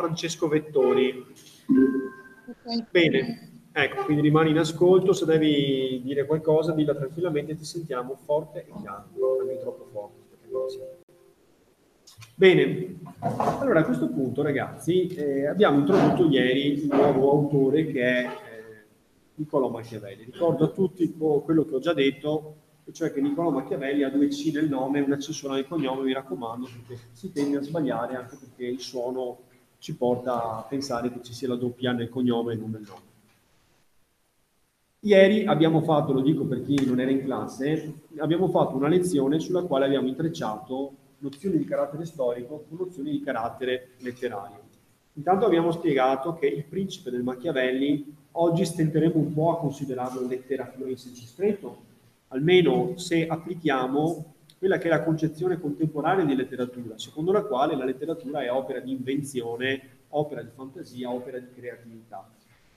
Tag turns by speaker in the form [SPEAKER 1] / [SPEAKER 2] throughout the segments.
[SPEAKER 1] Francesco Vettori. Bene, ecco, quindi rimani in ascolto, se devi dire qualcosa dilla tranquillamente, ti sentiamo forte e chiaro, non troppo forte. Bene, allora a questo punto ragazzi eh, abbiamo introdotto ieri il nuovo autore che è eh, Niccolò Machiavelli. Ricordo a tutti quello che ho già detto, cioè che Niccolò Machiavelli ha due C nel nome e una C sola nel cognome, mi raccomando, perché si tende a sbagliare anche perché il suono ci porta a pensare che ci sia la doppia nel cognome e non nel nome. Ieri abbiamo fatto, lo dico per chi non era in classe, abbiamo fatto una lezione sulla quale abbiamo intrecciato nozioni di carattere storico con nozioni di carattere letterario. Intanto abbiamo spiegato che il principe del Machiavelli oggi stenteremo un po' a considerarlo letteratura in senso stretto, almeno se applichiamo quella che è la concezione contemporanea di letteratura, secondo la quale la letteratura è opera di invenzione, opera di fantasia, opera di creatività.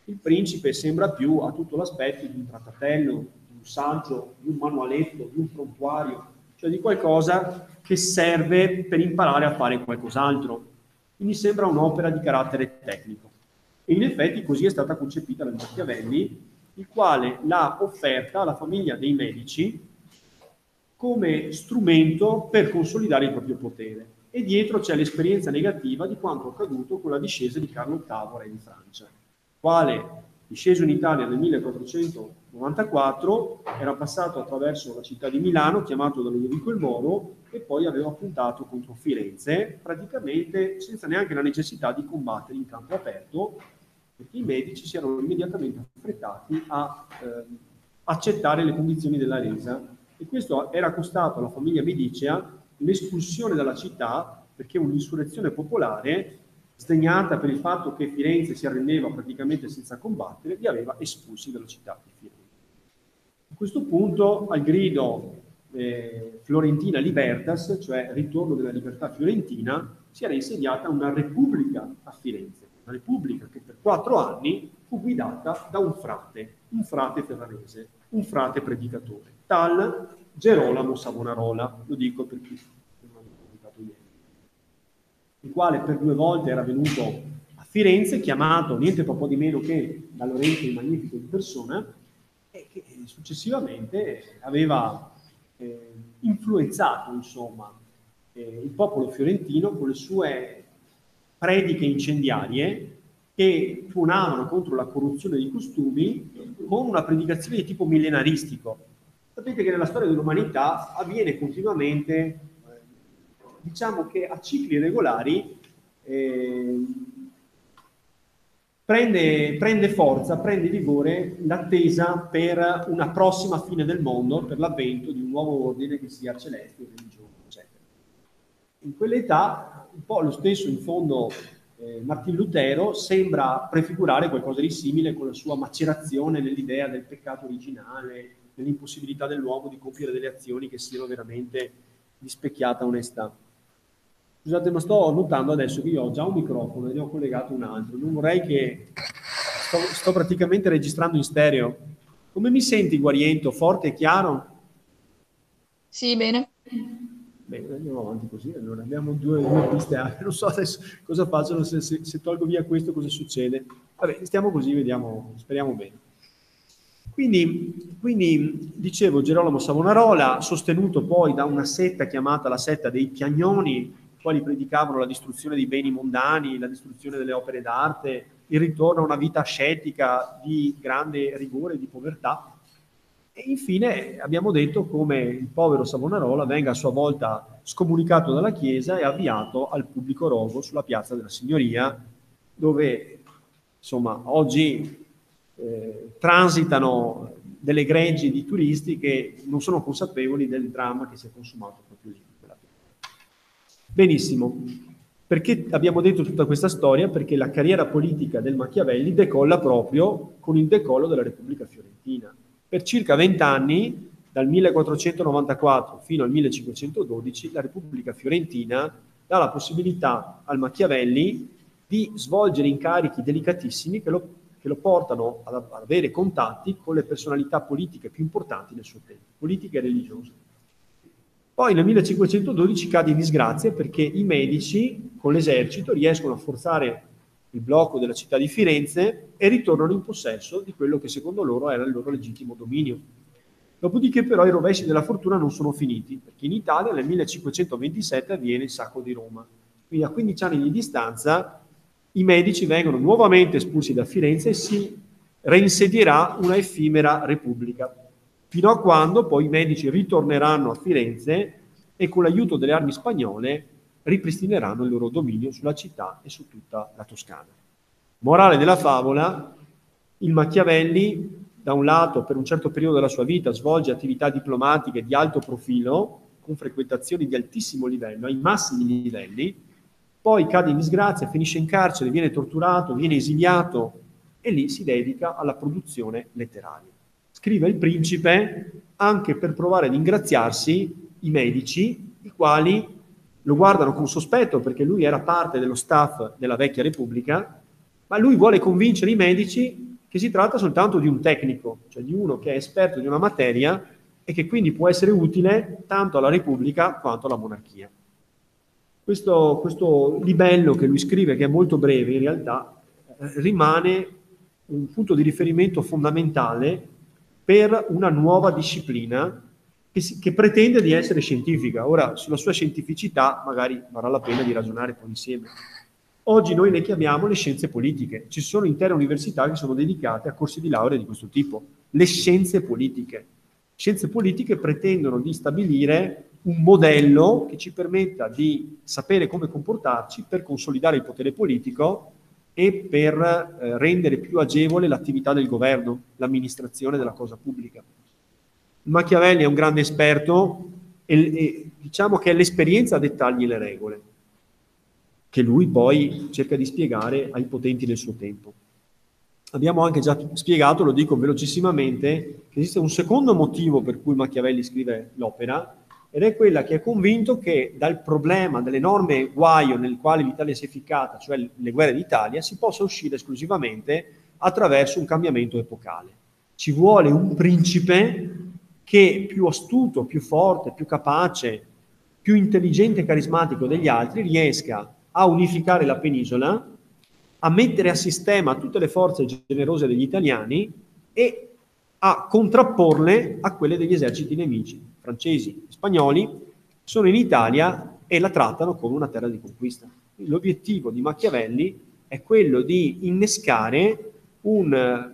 [SPEAKER 1] Il principe sembra più a tutto l'aspetto di un trattatello, di un saggio, di un manualetto, di un prontuario, cioè di qualcosa che serve per imparare a fare qualcos'altro. Quindi sembra un'opera di carattere tecnico. E in effetti così è stata concepita da Machiavelli, il quale l'ha offerta alla famiglia dei medici come strumento per consolidare il proprio potere. E dietro c'è l'esperienza negativa di quanto accaduto con la discesa di Carlo VIII, re di Francia, quale disceso in Italia nel 1494, era passato attraverso la città di Milano, chiamato da Ludovico il Moro, e poi aveva puntato contro Firenze, praticamente senza neanche la necessità di combattere in campo aperto, perché i medici si erano immediatamente affrettati a eh, accettare le condizioni della resa. E questo era costato alla famiglia Medicea l'espulsione dalla città, perché un'insurrezione popolare sdegnata per il fatto che Firenze si arrendeva praticamente senza combattere, li aveva espulsi dalla città di Firenze. A questo punto, al grido eh, Florentina Libertas, cioè ritorno della libertà fiorentina, si era insediata una repubblica a Firenze, una repubblica che per quattro anni fu guidata da un frate, un frate ferrarese, un frate predicatore, tal Gerolamo Savonarola, lo dico per chi il quale per due volte era venuto a Firenze, chiamato niente po' di meno che da Lorenzo il Magnifico in persona, e che successivamente aveva eh, influenzato insomma, eh, il popolo fiorentino con le sue prediche incendiarie che tuonavano contro la corruzione dei costumi con una predicazione di tipo millenaristico. Sapete che nella storia dell'umanità avviene continuamente diciamo che a cicli regolari eh, prende, prende, forza, prende vigore l'attesa per una prossima fine del mondo, per l'avvento di un nuovo ordine che sia celeste, religioso, eccetera. In quell'età, un po' lo stesso in fondo eh, Martin Lutero sembra prefigurare qualcosa di simile con la sua macerazione nell'idea del peccato originale, nell'impossibilità dell'uomo di compiere delle azioni che siano veramente di specchiata onestà. Scusate, ma sto notando adesso che io ho già un microfono e ne ho collegato un altro. Non vorrei che... Sto, sto praticamente registrando in stereo. Come mi senti, Guariento? Forte e chiaro?
[SPEAKER 2] Sì, bene.
[SPEAKER 1] Bene, andiamo avanti così. Allora, abbiamo due, due piste. Non so adesso cosa faccio, se, se, se tolgo via questo cosa succede. Vabbè, stiamo così, vediamo, speriamo bene. Quindi, quindi, dicevo, Gerolamo Savonarola, sostenuto poi da una setta chiamata la setta dei Piagnoni, quali predicavano la distruzione dei beni mondani, la distruzione delle opere d'arte, il ritorno a una vita ascetica di grande rigore e di povertà. E infine abbiamo detto come il povero Savonarola venga a sua volta scomunicato dalla Chiesa e avviato al pubblico rogo sulla piazza della Signoria, dove insomma oggi eh, transitano delle greggi di turisti che non sono consapevoli del dramma che si è consumato proprio lì. Benissimo. Perché abbiamo detto tutta questa storia? Perché la carriera politica del Machiavelli decolla proprio con il decollo della Repubblica Fiorentina. Per circa vent'anni, dal 1494 fino al 1512, la Repubblica Fiorentina dà la possibilità al Machiavelli di svolgere incarichi delicatissimi che lo, che lo portano ad, avere contatti con le personalità politiche più importanti del suo tempo, politiche e religiose. Poi nel 1512 cade in disgrazia perché i medici con l'esercito riescono a forzare il blocco della città di Firenze e ritornano in possesso di quello che secondo loro era il loro legittimo dominio. Dopodiché però i rovesci della fortuna non sono finiti, perché in Italia nel 1527 avviene il sacco di Roma. Quindi a 15 anni di distanza i medici vengono nuovamente espulsi da Firenze e si reinsedierà una effimera repubblica, fino a quando poi i medici ritorneranno a Firenze e con l'aiuto delle armi spagnole ripristineranno il loro dominio sulla città e su tutta la Toscana. Morale della favola, il Machiavelli da un lato per un certo periodo della sua vita svolge attività diplomatiche di alto profilo, con frequentazioni di altissimo livello, ai massimi livelli, poi cade in disgrazia, finisce in carcere, viene torturato, viene esiliato e lì si dedica alla produzione letteraria. Scrive il principe anche per provare ad ingraziarsi i medici, i quali lo guardano con sospetto perché lui era parte dello staff della vecchia Repubblica, ma lui vuole convincere i medici che si tratta soltanto di un tecnico, cioè di uno che è esperto di una materia e che quindi può essere utile tanto alla Repubblica quanto alla monarchia. Questo, questo libello che lui scrive, che è molto breve in realtà, eh, rimane un punto di riferimento fondamentale per una nuova disciplina che, si, che, pretende di essere scientifica. Ora, sulla sua scientificità magari varrà la pena di ragionare poi insieme. Oggi noi le chiamiamo le scienze politiche. Ci sono intere università che sono dedicate a corsi di laurea di questo tipo. Le scienze politiche. Scienze politiche pretendono di stabilire un modello che ci permetta di sapere come comportarci per consolidare il potere politico e per eh, rendere più agevole l'attività del governo, l'amministrazione della cosa pubblica. Machiavelli è un grande esperto e, e diciamo che è l'esperienza a dettargli le regole, che lui poi cerca di spiegare ai potenti del suo tempo. Abbiamo anche già spiegato, lo dico velocissimamente, che esiste un secondo motivo per cui Machiavelli scrive l'opera, ed è quella che è convinto che dal problema dell'enorme guaio nel quale l'Italia si è ficcata, cioè le guerre d'Italia, si possa uscire esclusivamente attraverso un cambiamento epocale. Ci vuole un principe che più astuto, più forte, più capace, più intelligente e carismatico degli altri riesca a unificare la penisola, a mettere a sistema tutte le forze generose degli italiani e a contrapporle a quelle degli eserciti nemici, francesi, spagnoli, sono in Italia e la trattano come una terra di conquista. L'obiettivo di Machiavelli è quello di innescare un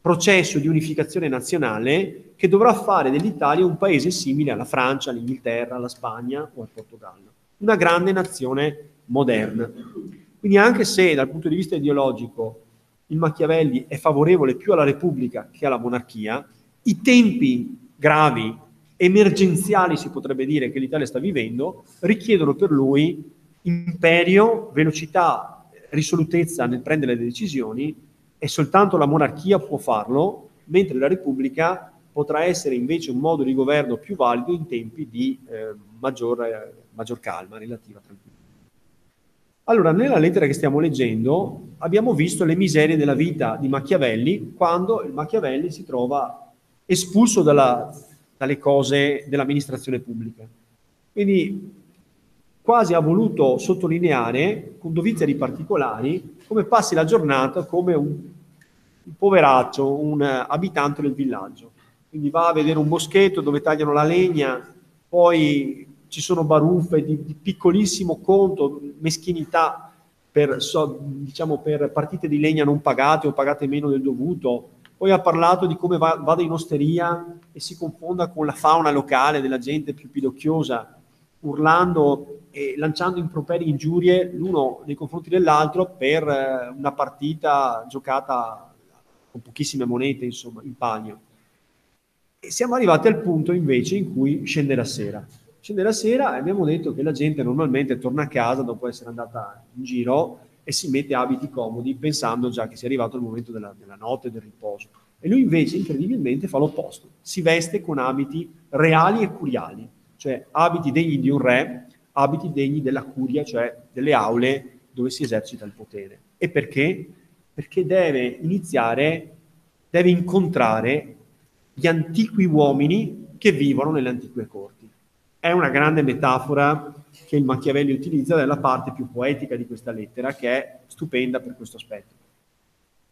[SPEAKER 1] processo di unificazione nazionale che dovrà fare dell'Italia un paese simile alla Francia, all'Inghilterra, alla Spagna o al Portogallo. Una grande nazione moderna. Quindi anche se dal punto di vista ideologico il Machiavelli è favorevole più alla Repubblica che alla monarchia, i tempi gravi, emergenziali si potrebbe dire che l'Italia sta vivendo, richiedono per lui imperio, velocità, risolutezza nel prendere le decisioni e soltanto la monarchia può farlo, mentre la Repubblica potrà essere invece un modo di governo più valido in tempi di eh, maggior, eh, maggior calma, relativa tranquillità. Allora, nella lettera che stiamo leggendo abbiamo visto le miserie della vita di Machiavelli quando il Machiavelli si trova espulso dalla, dalle cose dell'amministrazione pubblica. Quindi quasi ha voluto sottolineare con dovizia di particolari come passi la giornata come un, un poveraccio, un abitante del villaggio. Quindi va a vedere un boschetto dove tagliano la legna, poi ci sono baruffe di, di piccolissimo conto, meschinità per, so, diciamo, per partite di legna non pagate o pagate meno del dovuto. Poi ha parlato di come va, vada in osteria e si confonda con la fauna locale della gente più pidocchiosa urlando e lanciando improperi ingiurie l'uno nei confronti dell'altro per eh, una partita giocata con pochissime monete, insomma, in pagno. E siamo arrivati al punto invece in cui scende la sera. Scende la sera e abbiamo detto che la gente normalmente torna a casa dopo essere andata in giro e si mette abiti comodi pensando già che sia arrivato il momento della, della notte, del riposo. E lui invece incredibilmente fa l'opposto, si veste con abiti reali e curiali cioè abiti degni di un re, abiti degni della curia, cioè delle aule dove si esercita il potere. E perché? Perché deve iniziare, deve incontrare gli antichi uomini che vivono nelle antiche corti. È una grande metafora che il Machiavelli utilizza è la parte più poetica di questa lettera, che è stupenda per questo aspetto.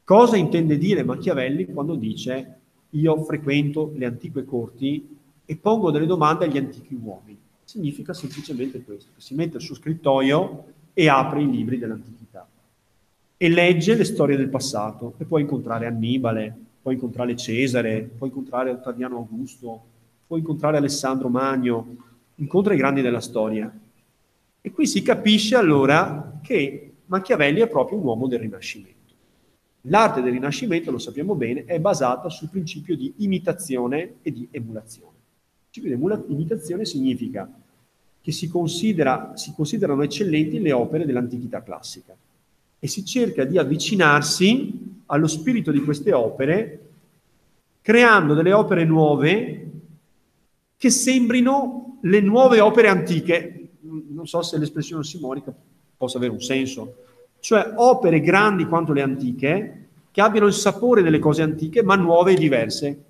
[SPEAKER 1] Cosa intende dire Machiavelli quando dice io frequento le antiche corti e pongo delle domande agli antichi uomini? Significa semplicemente questo, che si mette sul scrittoio e apre i libri dell'antichità e legge le storie del passato e può incontrare Annibale, può incontrare Cesare, può incontrare Ottaviano Augusto, può incontrare Alessandro Magno, incontra i grandi della storia. E qui si capisce allora che Machiavelli è proprio un uomo del Rinascimento. L'arte del Rinascimento, lo sappiamo bene, è basata sul principio di imitazione e di emulazione. Il principio di imitazione significa che si, considera, si considerano eccellenti le opere dell'antichità classica e si cerca di avvicinarsi allo spirito di queste opere creando delle opere nuove che sembrino le nuove opere antiche. Non so se l'espressione simonica possa avere un senso, cioè opere grandi quanto le antiche, che abbiano il sapore delle cose antiche, ma nuove e diverse,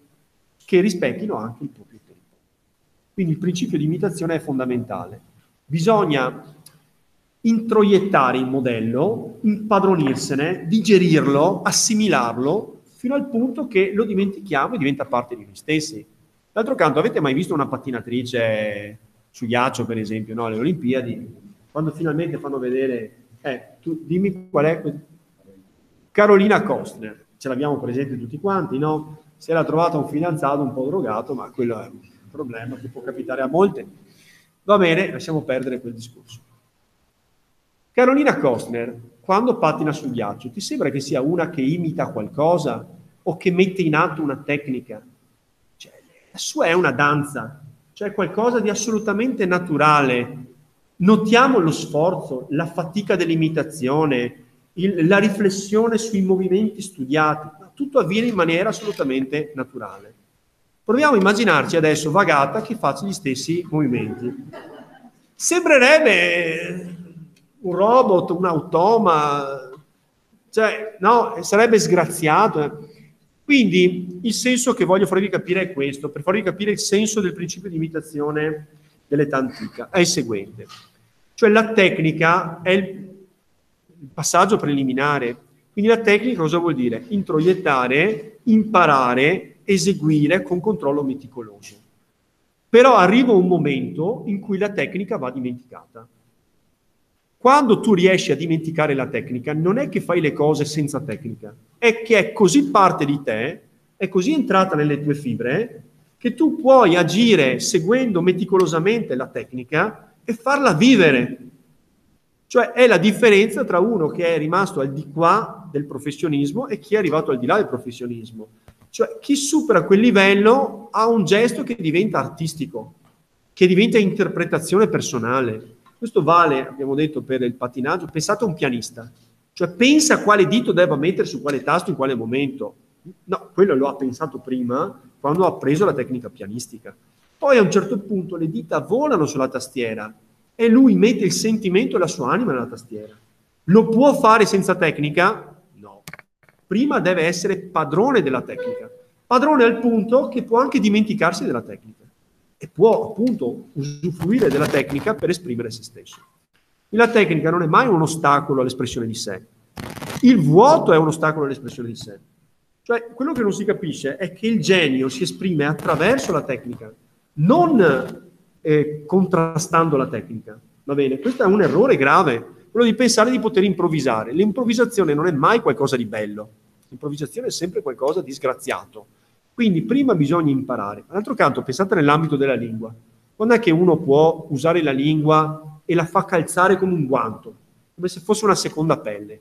[SPEAKER 1] che rispecchino anche il proprio tempo. Quindi il principio di imitazione è fondamentale. Bisogna introiettare il modello, impadronirsene, digerirlo, assimilarlo, fino al punto che lo dimentichiamo e diventa parte di noi stessi. D'altro canto, avete mai visto una pattinatrice su ghiaccio, per esempio, no? alle Olimpiadi? Quando finalmente fanno vedere eh, tu dimmi qual è. Carolina Kostner, ce l'abbiamo presente tutti quanti, no? Si era trovata un fidanzato un po' drogato, ma quello è un problema che può capitare a molte. Va bene, lasciamo perdere quel discorso. Carolina Kostner, quando pattina sul ghiaccio, ti sembra che sia una che imita qualcosa o che mette in atto una tecnica? Cioè, la sua è una danza, cioè qualcosa di assolutamente naturale, Notiamo lo sforzo, la fatica dell'imitazione, il, la riflessione sui movimenti studiati, tutto avviene in maniera assolutamente naturale. Proviamo a immaginarci adesso Vagata che faccia gli stessi movimenti. Sembrerebbe un robot, un automa, cioè, no, sarebbe sgraziato. Quindi il senso che voglio farvi capire è questo, per farvi capire il senso del principio di imitazione dell'età antica, è il seguente. Cioè la tecnica è il passaggio preliminare. Quindi la tecnica cosa vuol dire? Introiettare, imparare, eseguire con controllo meticoloso. Però arriva un momento in cui la tecnica va dimenticata. Quando tu riesci a dimenticare la tecnica, non è che fai le cose senza tecnica, è che è così parte di te, è così entrata nelle tue fibre, che tu puoi agire seguendo meticolosamente la tecnica e farla vivere. Cioè è la differenza tra uno che è rimasto al di qua del professionismo e chi è arrivato al di là del professionismo. Cioè chi supera quel livello ha un gesto che diventa artistico, che diventa interpretazione personale. Questo vale, abbiamo detto, per il pattinaggio. Pensate a un pianista, cioè pensa quale dito debba mettere su quale tasto in quale momento. No, quello lo ha pensato prima quando ha preso la tecnica pianistica. Poi a un certo punto le dita volano sulla tastiera e lui mette il sentimento e la sua anima nella tastiera. Lo può fare senza tecnica? No. Prima deve essere padrone della tecnica. Padrone al punto che può anche dimenticarsi della tecnica e può appunto usufruire della tecnica per esprimere se stesso. La tecnica non è mai un ostacolo all'espressione di sé. Il vuoto è un ostacolo all'espressione di sé. Cioè, quello che non si capisce è che il genio si esprime attraverso la tecnica, non eh, contrastando la tecnica. Va bene? Questo è un errore grave, quello di pensare di poter improvvisare. L'improvvisazione non è mai qualcosa di bello, l'improvvisazione è sempre qualcosa di sgraziato. Quindi prima bisogna imparare. D'altro canto, pensate nell'ambito della lingua. Quando è che uno può usare la lingua e la fa calzare come un guanto, come se fosse una seconda pelle?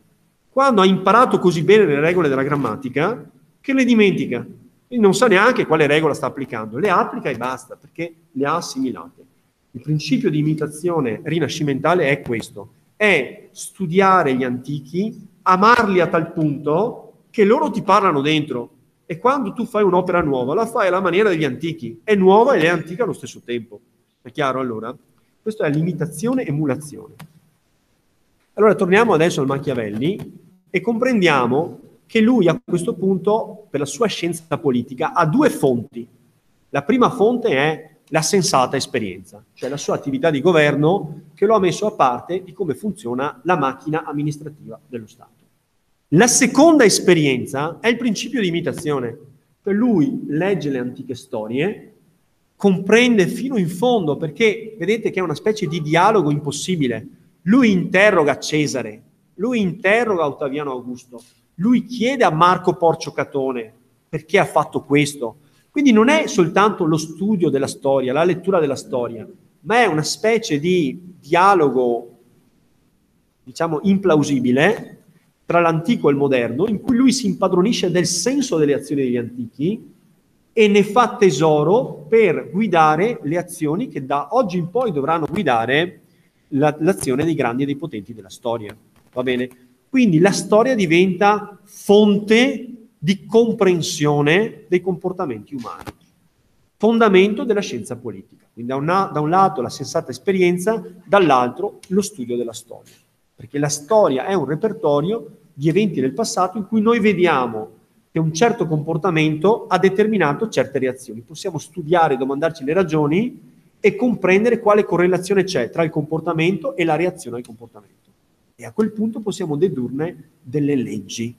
[SPEAKER 1] quando ha imparato così bene le regole della grammatica che le dimentica e non sa neanche quale regola sta applicando, le applica e basta perché le ha assimilate. Il principio di imitazione rinascimentale è questo, è studiare gli antichi, amarli a tal punto che loro ti parlano dentro e quando tu fai un'opera nuova la fai alla maniera degli antichi, è nuova ed è antica allo stesso tempo. È chiaro allora? Questo è l'imitazione emulazione. Allora torniamo adesso al Machiavelli e comprendiamo che lui a questo punto, per la sua scienza politica, ha due fonti. La prima fonte è la sensata esperienza, cioè la sua attività di governo che lo ha messo a parte di come funziona la macchina amministrativa dello Stato. La seconda esperienza è il principio di imitazione. Per lui legge le antiche storie, comprende fino in fondo, perché vedete che è una specie di dialogo impossibile. Lui interroga Cesare, lui interroga Ottaviano Augusto, lui chiede a Marco Porcio Catone perché ha fatto questo. Quindi non è soltanto lo studio della storia, la lettura della storia, ma è una specie di dialogo, diciamo, implausibile tra l'antico e il moderno, in cui lui si impadronisce del senso delle azioni degli antichi e ne fa tesoro per guidare le azioni che da oggi in poi dovranno guidare la, l'azione dei grandi e dei potenti della storia. Va bene? Quindi la storia diventa fonte di comprensione dei comportamenti umani, fondamento della scienza politica. Quindi da un, da un lato la sensata esperienza, dall'altro lo studio della storia, perché la storia è un repertorio di eventi del passato in cui noi vediamo che un certo comportamento ha determinato certe reazioni. Possiamo studiare, domandarci le ragioni e comprendere quale correlazione c'è tra il comportamento e la reazione al comportamento. E a quel punto possiamo dedurne delle leggi.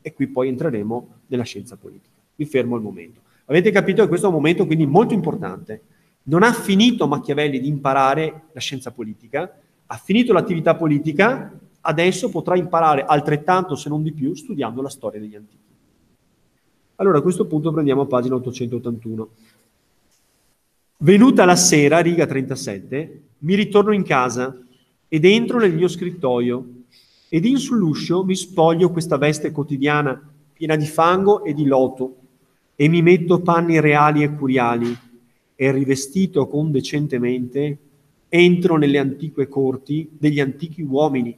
[SPEAKER 1] E qui poi entreremo nella scienza politica. Mi fermo al momento. Avete capito che questo è un momento quindi molto importante. Non ha finito Machiavelli di imparare la scienza politica, ha finito l'attività politica, adesso potrà imparare altrettanto, se non di più, studiando la storia degli antichi. Allora a questo punto prendiamo pagina 881. Venuta la sera, riga 37, mi ritorno in casa ed entro nel mio scrittoio ed in sull'uscio mi spoglio questa veste quotidiana piena di fango e di loto e mi metto panni reali e curiali e rivestito condecentemente entro nelle antiche corti degli antichi uomini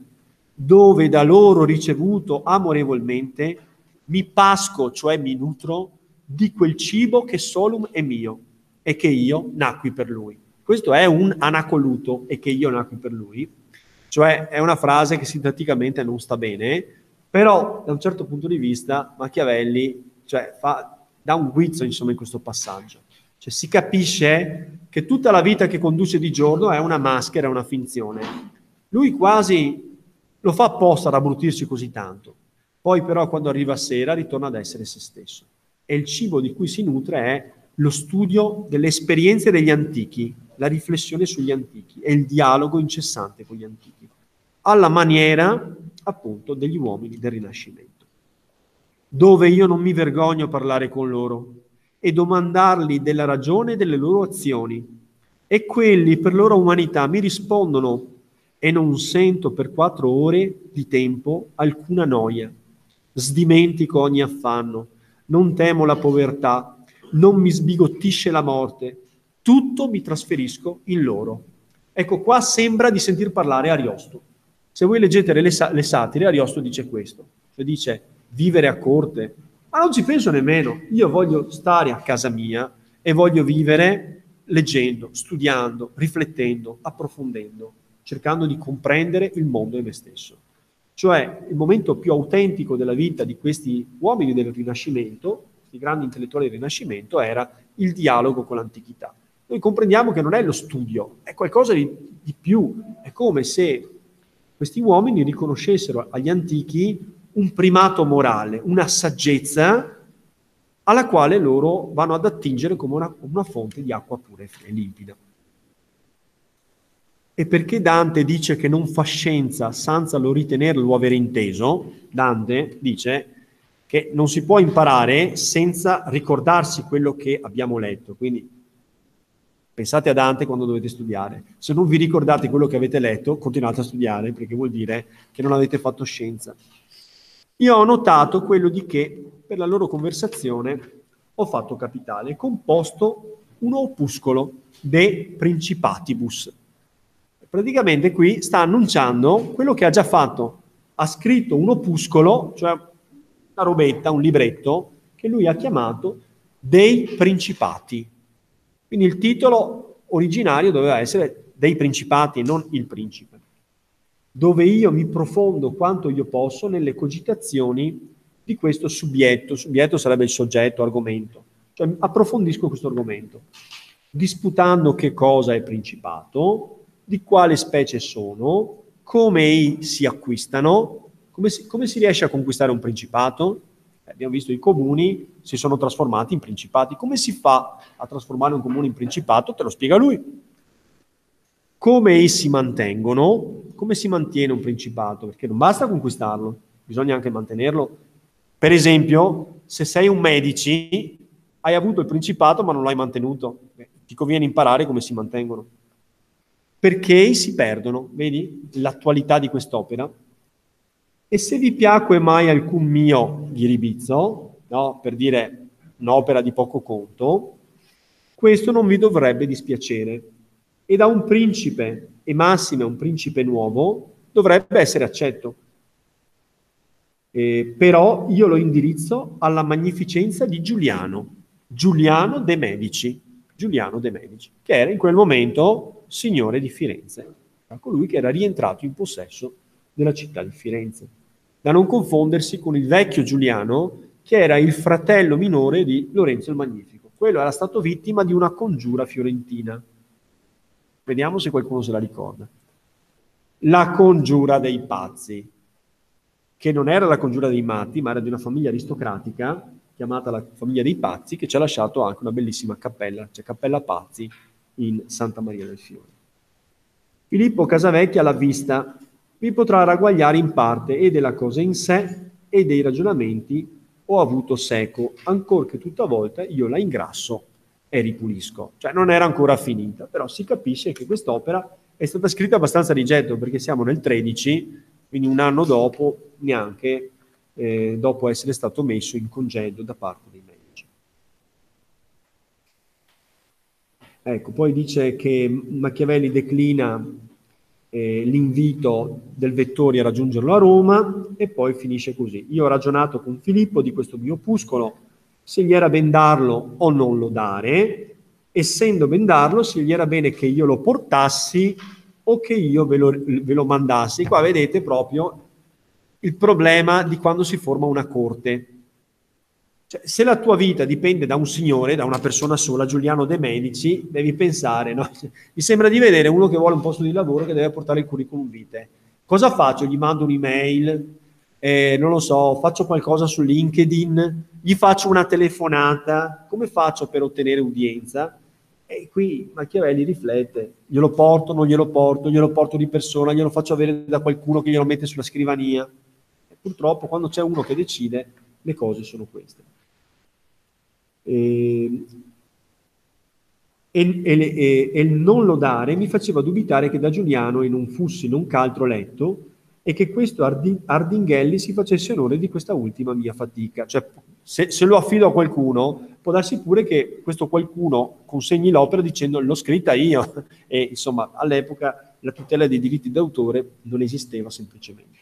[SPEAKER 1] dove da loro ricevuto amorevolmente mi pasco, cioè mi nutro, di quel cibo che solum è mio e che io nacqui per lui. Questo è un anacoluto e che io nacqui per lui, cioè è una frase che sintaticamente non sta bene, però da un certo punto di vista Machiavelli cioè, fa, dà un guizzo insomma in questo passaggio. Cioè, si capisce che tutta la vita che conduce di giorno è una maschera, una finzione. Lui quasi lo fa apposta ad abbrutirsi così tanto. Poi però quando arriva sera ritorna ad essere se stesso. E il cibo di cui si nutre è lo studio delle esperienze degli antichi, la riflessione sugli antichi e il dialogo incessante con gli antichi, alla maniera appunto degli uomini del Rinascimento, dove io non mi vergogno a parlare con loro e domandarli della ragione delle loro azioni. E quelli per loro umanità mi rispondono e non sento per quattro ore di tempo alcuna noia. Sdimentico ogni affanno, non temo la povertà, non mi sbigottisce la morte, tutto mi trasferisco in loro. Ecco, qua sembra di sentir parlare Ariosto. Se voi leggete le, le satire, Ariosto dice questo, cioè dice vivere a corte, ma non ci penso nemmeno, io voglio stare a casa mia e voglio vivere leggendo, studiando, riflettendo, approfondendo, cercando di comprendere il mondo e me stesso. Cioè il momento più autentico della vita di questi uomini del Rinascimento, questi grandi intellettuali del Rinascimento, era il dialogo con l'antichità. Noi comprendiamo che non è lo studio, è qualcosa di, di più, è come se questi uomini riconoscessero agli antichi un primato morale, una saggezza alla quale loro vanno ad attingere come una, una fonte di acqua pura e limpida. E perché Dante dice che non fa scienza senza lo ritenere lo avere inteso? Dante dice che non si può imparare senza ricordarsi quello che abbiamo letto. Quindi pensate a Dante quando dovete studiare. Se non vi ricordate quello che avete letto, continuate a studiare perché vuol dire che non avete fatto scienza. Io ho notato quello di che per la loro conversazione ho fatto capitale, composto un opuscolo de Principatibus, praticamente qui sta annunciando quello che ha già fatto. Ha scritto un opuscolo, cioè una robetta, un libretto, che lui ha chiamato Dei Principati. Quindi il titolo originario doveva essere Dei Principati non Il Principe, dove io mi profondo quanto io posso nelle cogitazioni di questo subietto. Subietto sarebbe il soggetto, argomento. Cioè approfondisco questo argomento. disputando che cosa è principato, di quale specie sono, come si acquistano, come si, come si riesce a conquistare un principato. Eh, abbiamo visto i comuni si sono trasformati in principati. Come si fa a trasformare un comune in principato? Te lo spiega lui. Come essi mantengono, come si mantiene un principato? Perché non basta conquistarlo, bisogna anche mantenerlo. Per esempio, se sei un medici, hai avuto il principato ma non l'hai mantenuto, ti conviene imparare come si mantengono. Perché si perdono, vedi l'attualità di quest'opera? E se vi piacque mai alcun mio ghiribizzo, no, per dire un'opera di poco conto, questo non vi dovrebbe dispiacere. E da un principe, e massime un principe nuovo, dovrebbe essere accetto. Eh, però io lo indirizzo alla magnificenza di Giuliano, Giuliano de Medici, Giuliano de Medici, che era in quel momento signore di Firenze, colui che era rientrato in possesso della città di Firenze, da non confondersi con il vecchio Giuliano, che era il fratello minore di Lorenzo il Magnifico. Quello era stato vittima di una congiura fiorentina. Vediamo se qualcuno se la ricorda. La congiura dei pazzi, che non era la congiura dei matti, ma era di una famiglia aristocratica chiamata la famiglia dei Pazzi, che ci ha lasciato anche una bellissima cappella, cioè Cappella Pazzi in Santa Maria del Fiore. Filippo Casavecchia l'ha vista, vi potrà ragguagliare in parte e della cosa in sé e dei ragionamenti ho avuto seco, ancor che tutta volta io la ingrasso e ripulisco. Cioè non era ancora finita, però si capisce che quest'opera è stata scritta abbastanza di getto, perché siamo nel 13, quindi un anno dopo neanche eh, dopo essere stato messo in congedo da parte dei medici. Ecco, poi dice che Machiavelli declina eh, l'invito del Vettori a raggiungerlo a Roma e poi finisce così. Io ho ragionato con Filippo di questo mio opuscolo, se gli era ben darlo o non lo dare, essendo ben darlo, se gli era bene che io lo portassi o che io ve lo, ve lo mandassi. Qua vedete proprio il problema di quando si forma una corte. Cioè, se la tua vita dipende da un signore, da una persona sola, Giuliano De Medici, devi pensare, no? mi sembra di vedere uno che vuole un posto di lavoro che deve portare il curriculum vitae. Cosa faccio? Gli mando un'email, eh, non lo so, faccio qualcosa su LinkedIn, gli faccio una telefonata, come faccio per ottenere udienza? E qui Machiavelli riflette, glielo porto, non glielo porto, glielo porto di persona, glielo faccio avere da qualcuno che glielo mette sulla scrivania. Purtroppo quando c'è uno che decide, le cose sono queste. E, e, e, e, il non lodare mi faceva dubitare che da Giuliano e non fussi non caltro letto e che questo Ardi, Ardinghelli si facesse onore di questa ultima mia fatica. Cioè, se, se, lo affido a qualcuno, può darsi pure che questo qualcuno consegni l'opera dicendo l'ho scritta io. E insomma, all'epoca la tutela dei diritti d'autore non esisteva semplicemente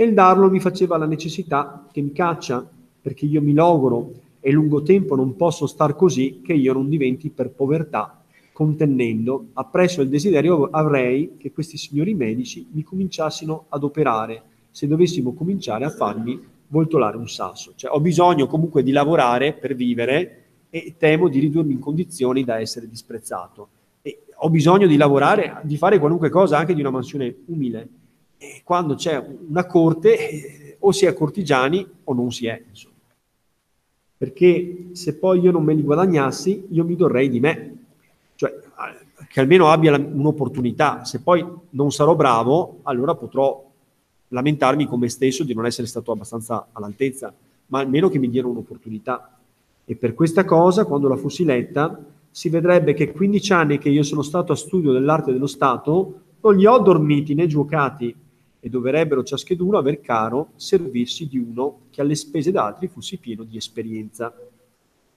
[SPEAKER 1] e il darlo mi faceva la necessità che mi caccia, perché io mi logoro e lungo tempo non posso star così che io non diventi per povertà, contennendo, appresso il desiderio avrei che questi signori medici mi cominciassino ad operare, se dovessimo cominciare a farmi voltolare un sasso. Cioè ho bisogno comunque di lavorare per vivere e temo di ridurmi in condizioni da essere disprezzato. E ho bisogno di lavorare, di fare qualunque cosa, anche di una mansione umile e quando c'è una corte eh, o si è cortigiani o non si è. Insomma. Perché se poi io non me li guadagnassi, io mi dorrei di me. Cioè, che almeno abbia un'opportunità. Se poi non sarò bravo, allora potrò lamentarmi con me stesso di non essere stato abbastanza all'altezza, ma almeno che mi diano un'opportunità. E per questa cosa, quando la fossi letta, si vedrebbe che 15 anni che io sono stato a studio dell'arte dello Stato non li ho dormiti né giocati e dovrebbero ciascheduno aver caro servirsi di uno che alle spese d'altri fosse pieno di esperienza.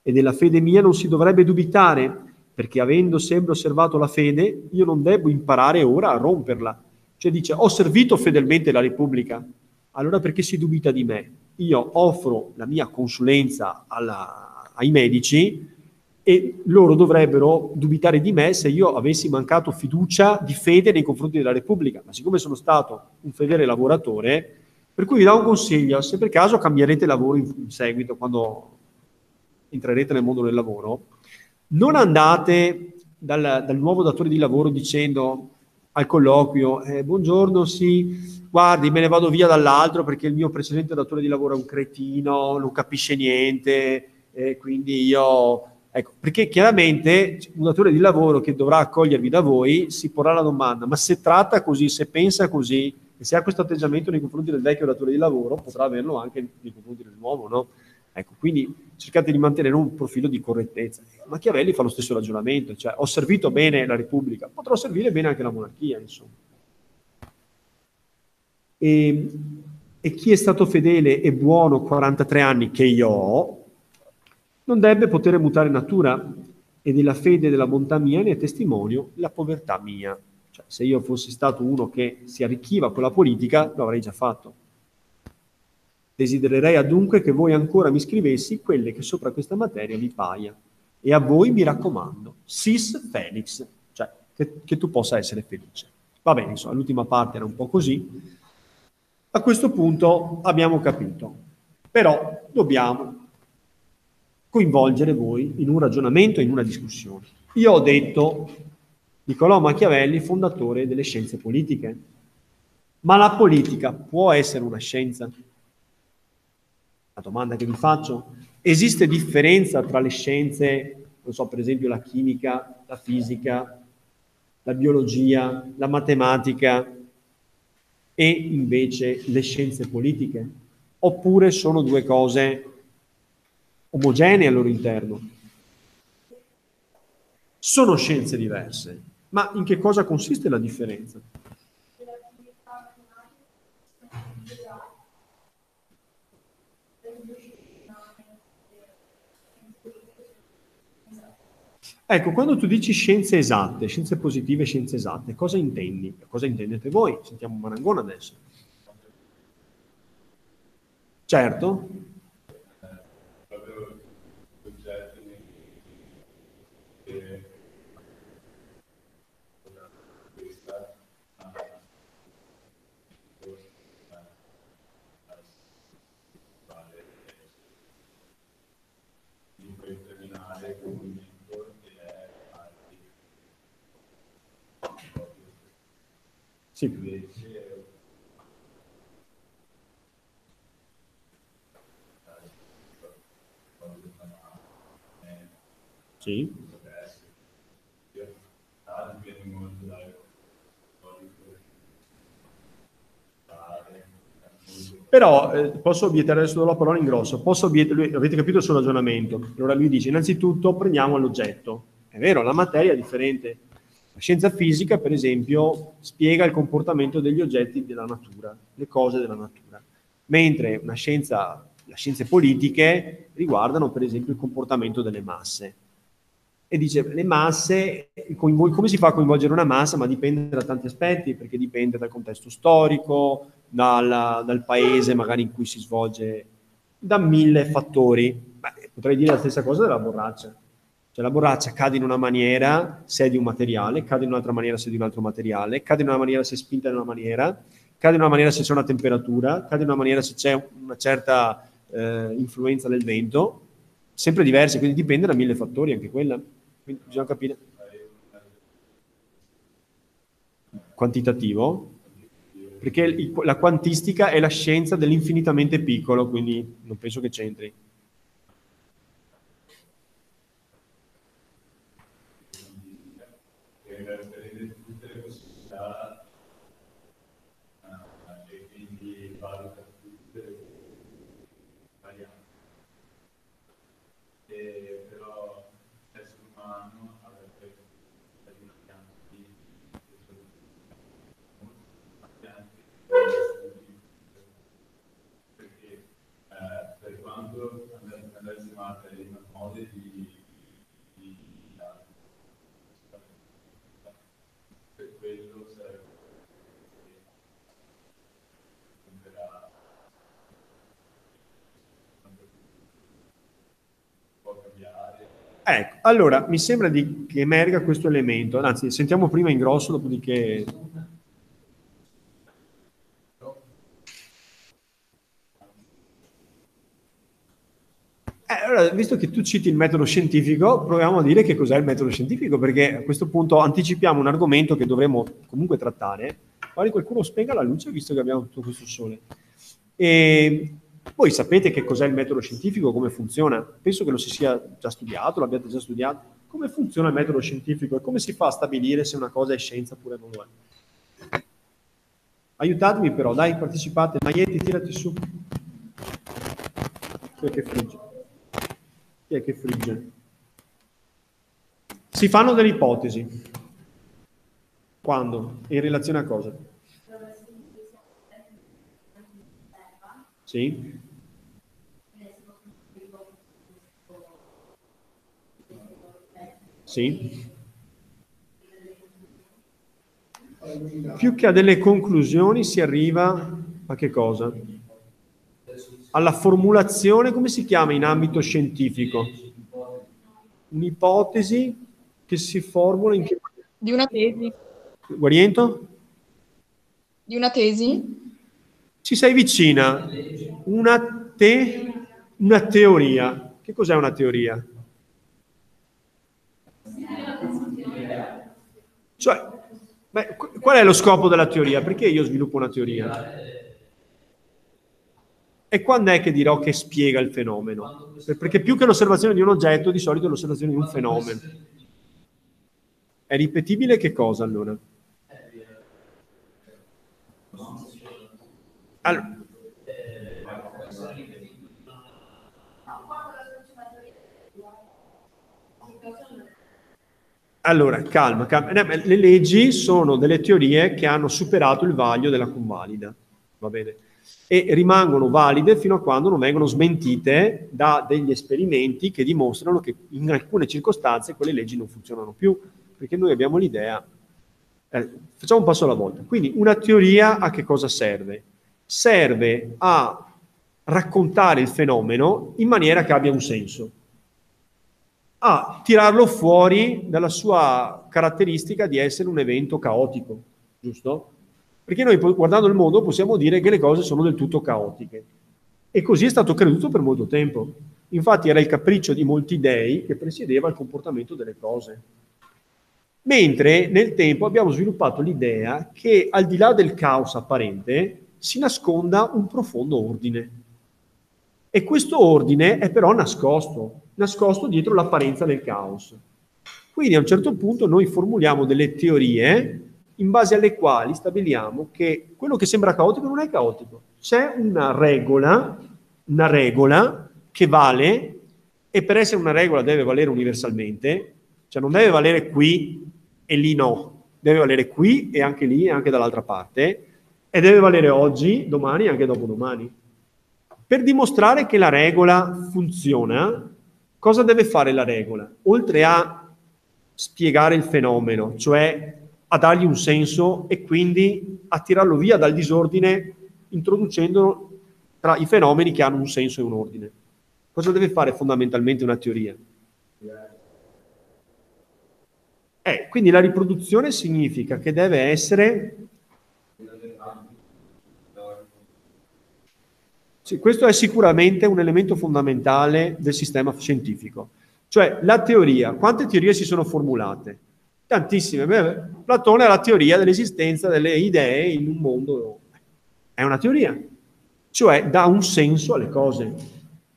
[SPEAKER 1] E della fede mia non si dovrebbe dubitare, perché avendo sempre osservato la fede, io non devo imparare ora a romperla. Cioè dice, ho servito fedelmente la Repubblica, allora perché si dubita di me? Io offro la mia consulenza alla, ai medici, e loro dovrebbero dubitare di me se io avessi mancato fiducia di fede nei confronti della Repubblica. Ma siccome sono stato un fedele lavoratore, per cui vi do un consiglio, se per caso cambierete lavoro in, in seguito, quando entrerete nel mondo del lavoro, non andate dal, dal nuovo datore di lavoro dicendo al colloquio, eh, buongiorno, sì, guardi, me ne vado via dall'altro perché il mio precedente datore di lavoro è un cretino, non capisce niente, eh, quindi io... Ecco, perché chiaramente un datore di lavoro che dovrà accogliervi da voi si porrà la domanda, ma se tratta così, se pensa così, e se ha questo atteggiamento nei confronti del vecchio datore di lavoro, potrà averlo anche nei confronti del nuovo, no? Ecco, quindi cercate di mantenere un profilo di correttezza. Machiavelli fa lo stesso ragionamento, cioè ho servito bene la Repubblica, potrò servire bene anche la monarchia, insomma. E, e chi è stato fedele e buono 43 anni che io ho, non debbe poter mutare natura e della fede e della bontà mia ne è testimonio la povertà mia. Cioè, se io fossi stato uno che si arricchiva con la politica, lo avrei già fatto. Desidererei adunque che voi ancora mi scrivessi quelle che sopra questa materia vi paia. E a voi mi raccomando, sis Felix, cioè che, che tu possa essere felice. Va bene, insomma, l'ultima parte era un po' così. A questo punto abbiamo capito, però dobbiamo coinvolgere voi in un ragionamento, in una discussione. Io ho detto Niccolò Machiavelli, fondatore delle scienze politiche. Ma la politica può essere una scienza? La domanda che vi faccio, esiste differenza tra le scienze, non so, per esempio la chimica, la fisica, la biologia, la matematica e invece le scienze politiche? Oppure sono due cose omogenee al loro interno? Sono scienze diverse, ma in che cosa consiste la differenza? Ecco, quando tu dici scienze esatte, scienze positive, scienze esatte, cosa intendi? Cosa intendete voi? Sentiamo Marangona adesso. Certo. Sì. Sì. Però eh, posso obiettare adesso la parola in grosso, posso obiettare, avete capito il suo ragionamento? Allora lui dice, innanzitutto prendiamo l'oggetto. È vero, la materia è differente la scienza fisica, per esempio, spiega il comportamento degli oggetti della natura, le cose della natura, mentre scienza, le scienze politiche riguardano, per esempio, il comportamento delle masse. E dice, le masse, come si fa a coinvolgere una massa? Ma dipende da tanti aspetti, perché dipende dal contesto storico, dal, dal paese magari in cui si svolge, da mille fattori. Beh, potrei dire la stessa cosa della borraccia cioè la borraccia cade in una maniera se è di un materiale, cade in un'altra maniera se è di un altro materiale, cade in una maniera se è spinta in una maniera, cade in una maniera se c'è una temperatura, cade in una maniera se c'è una certa eh, influenza del vento, sempre diverse, quindi dipende da mille fattori anche quella. Quindi bisogna capire. Quantitativo? Perché il, la quantistica è la scienza dell'infinitamente piccolo, quindi non penso che c'entri. Ecco, allora mi sembra di, che emerga questo elemento, anzi sentiamo prima in grosso, dopodiché... Eh, Allora, visto che tu citi il metodo scientifico, proviamo a dire che cos'è il metodo scientifico, perché a questo punto anticipiamo un argomento che dovremo comunque trattare. Magari qualcuno spenga la luce, visto che abbiamo tutto questo sole. E voi sapete che cos'è il metodo scientifico, come funziona? Penso che lo si sia già studiato, l'abbiate già studiato. Come funziona il metodo scientifico e come si fa a stabilire se una cosa è scienza oppure non lo è? Aiutatemi però, dai, partecipate. Maietti, tirati su. Chi è che frigge? Chi è che frigge? Si fanno delle ipotesi. Quando? In relazione a cosa? Sì? Sì? Più che a delle conclusioni si arriva a che cosa? Alla formulazione, come si chiama in ambito scientifico? Un'ipotesi che si formula in che...
[SPEAKER 2] Di una tesi.
[SPEAKER 1] Guariento?
[SPEAKER 2] Di una tesi?
[SPEAKER 1] Ci sei vicina. Una, te, una teoria. Che cos'è una teoria? Cioè, beh, qual è lo scopo della teoria? Perché io sviluppo una teoria? E quando è che dirò che spiega il fenomeno? Perché più che l'osservazione di un oggetto, di solito è l'osservazione di un fenomeno. È ripetibile che cosa allora? Allora, Allora, calma, calma. Le leggi sono delle teorie che hanno superato il vaglio della convalida, va bene? E rimangono valide fino a quando non vengono smentite da degli esperimenti che dimostrano che in alcune circostanze quelle leggi non funzionano più, perché noi abbiamo l'idea... Eh, facciamo un passo alla volta. Quindi una teoria a che cosa serve? Serve a raccontare il fenomeno in maniera che abbia un senso a tirarlo fuori dalla sua caratteristica di essere un evento caotico, giusto? Perché noi guardando il mondo possiamo dire che le cose sono del tutto caotiche. E così è stato creduto per molto tempo. Infatti era il capriccio di molti dei che presiedeva il comportamento delle cose. Mentre nel tempo abbiamo sviluppato l'idea che al di là del caos apparente si nasconda un profondo ordine. E questo ordine è però nascosto, nascosto dietro l'apparenza del caos. Quindi a un certo punto noi formuliamo delle teorie in base alle quali stabiliamo che quello che sembra caotico non è caotico. C'è una regola, una regola che vale e per essere una regola deve valere universalmente, cioè non deve valere qui e lì no, deve valere qui e anche lì e anche dall'altra parte e deve valere oggi, domani e anche dopodomani. Per dimostrare che la regola funziona, Cosa deve fare la regola? Oltre a spiegare il fenomeno, cioè a dargli un senso e quindi a tirarlo via dal disordine introducendolo tra i fenomeni che hanno un senso e un ordine. Cosa deve fare fondamentalmente una teoria? Eh, quindi la riproduzione significa che deve essere Sì, questo è sicuramente un elemento fondamentale del sistema scientifico. Cioè la teoria, quante teorie si sono formulate? Tantissime. Beh, Platone ha la teoria dell'esistenza delle idee in un mondo. È una teoria, cioè dà un senso alle cose.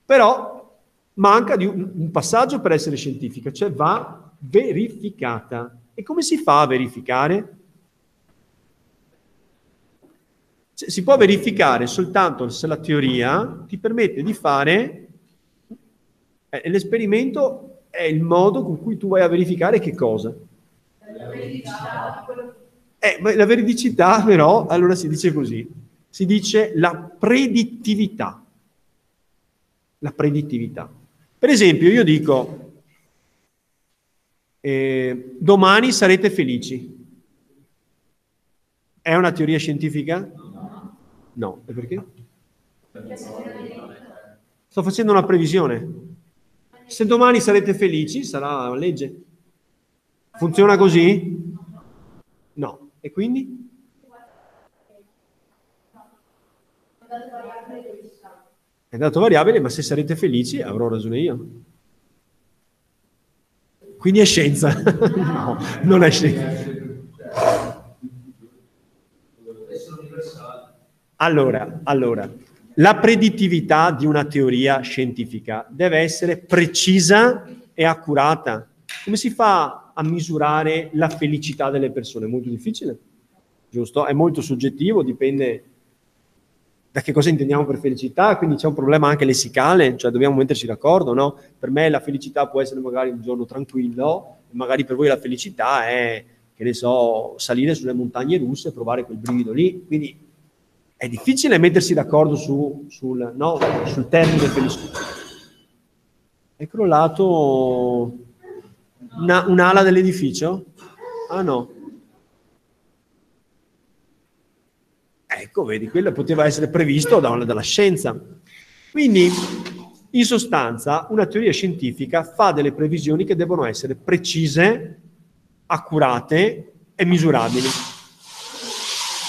[SPEAKER 1] Però manca di un, un passaggio per essere scientifica, cioè va verificata. E come si fa a verificare? Si può verificare soltanto se la teoria ti permette di fare eh, l'esperimento è il modo con cui tu vai a verificare che cosa? La veridicità. Eh, la veridicità però, allora si dice così, si dice la predittività. La predittività. Per esempio, io dico, eh, domani sarete felici. È una teoria scientifica? No, e perché? Sto facendo una previsione. Se domani sarete felici, sarà legge. Funziona così? No. E quindi? È dato variabile, ma se sarete felici avrò ragione io. Quindi è scienza. no, non è scienza. Allora, allora, la predittività di una teoria scientifica deve essere precisa e accurata. Come si fa a misurare la felicità delle persone? È molto difficile, giusto? È molto soggettivo, dipende da che cosa intendiamo per felicità, quindi c'è un problema anche lessicale, cioè dobbiamo metterci d'accordo, no? Per me la felicità può essere magari un giorno tranquillo, magari per voi la felicità è, che ne so, salire sulle montagne russe e provare quel brivido lì, quindi è difficile mettersi d'accordo su, sul, no, sul termine felicità. È crollato una, un'ala dell'edificio? Ah no. Ecco, vedi, quello poteva essere previsto da dalla scienza. Quindi, in sostanza, una teoria scientifica fa delle previsioni che devono essere precise, accurate e misurabili.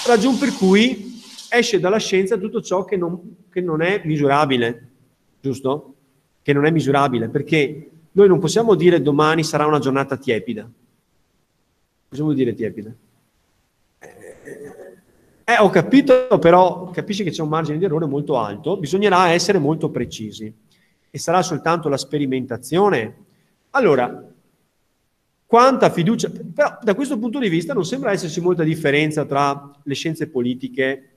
[SPEAKER 1] Ragion per cui esce dalla scienza tutto ciò che non, che non è misurabile, giusto? Che non è misurabile, perché noi non possiamo dire domani sarà una giornata tiepida. Vuol dire tiepida? Eh, ho capito, però capisci che c'è un margine di errore molto alto, bisognerà essere molto precisi e sarà soltanto la sperimentazione. Allora, quanta fiducia... Però da questo punto di vista non sembra esserci molta differenza tra le scienze politiche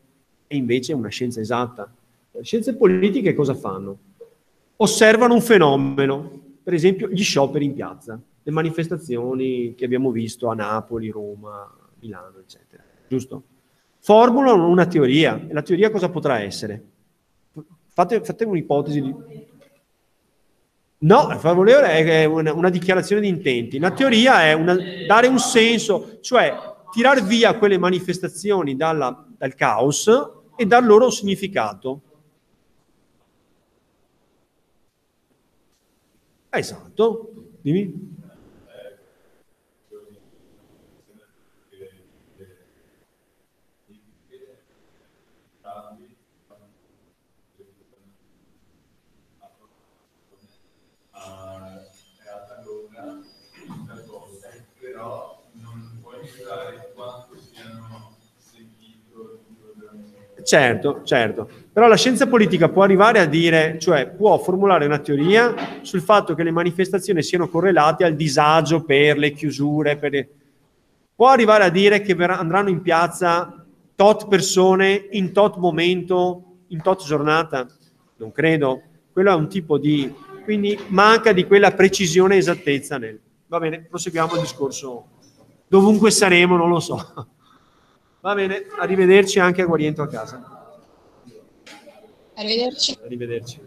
[SPEAKER 1] e invece una scienza esatta. Le scienze politiche cosa fanno? Osservano un fenomeno, per esempio gli scioperi in piazza, le manifestazioni che abbiamo visto a Napoli, Roma, Milano, eccetera. Giusto? Formulano una teoria. E la teoria cosa potrà essere? Fate, fate un'ipotesi di... No, favorevole è una, una, dichiarazione di intenti. La teoria è una, dare un senso, cioè tirar via quelle manifestazioni dalla, dal caos e dar loro un significato. Esatto, dimmi. Certo, certo. Però la scienza politica può arrivare a dire, cioè può formulare una teoria sul fatto che le manifestazioni siano correlate al disagio per le chiusure, per le... può arrivare a dire che andranno in piazza tot persone in tot momento, in tot giornata? Non credo. Quello è un tipo di... quindi manca di quella precisione e esattezza nel... Va bene, proseguiamo il discorso. Dovunque saremo, non lo so. Va bene, arrivederci anche a Guariento a casa.
[SPEAKER 2] Arrivederci.
[SPEAKER 1] Arrivederci.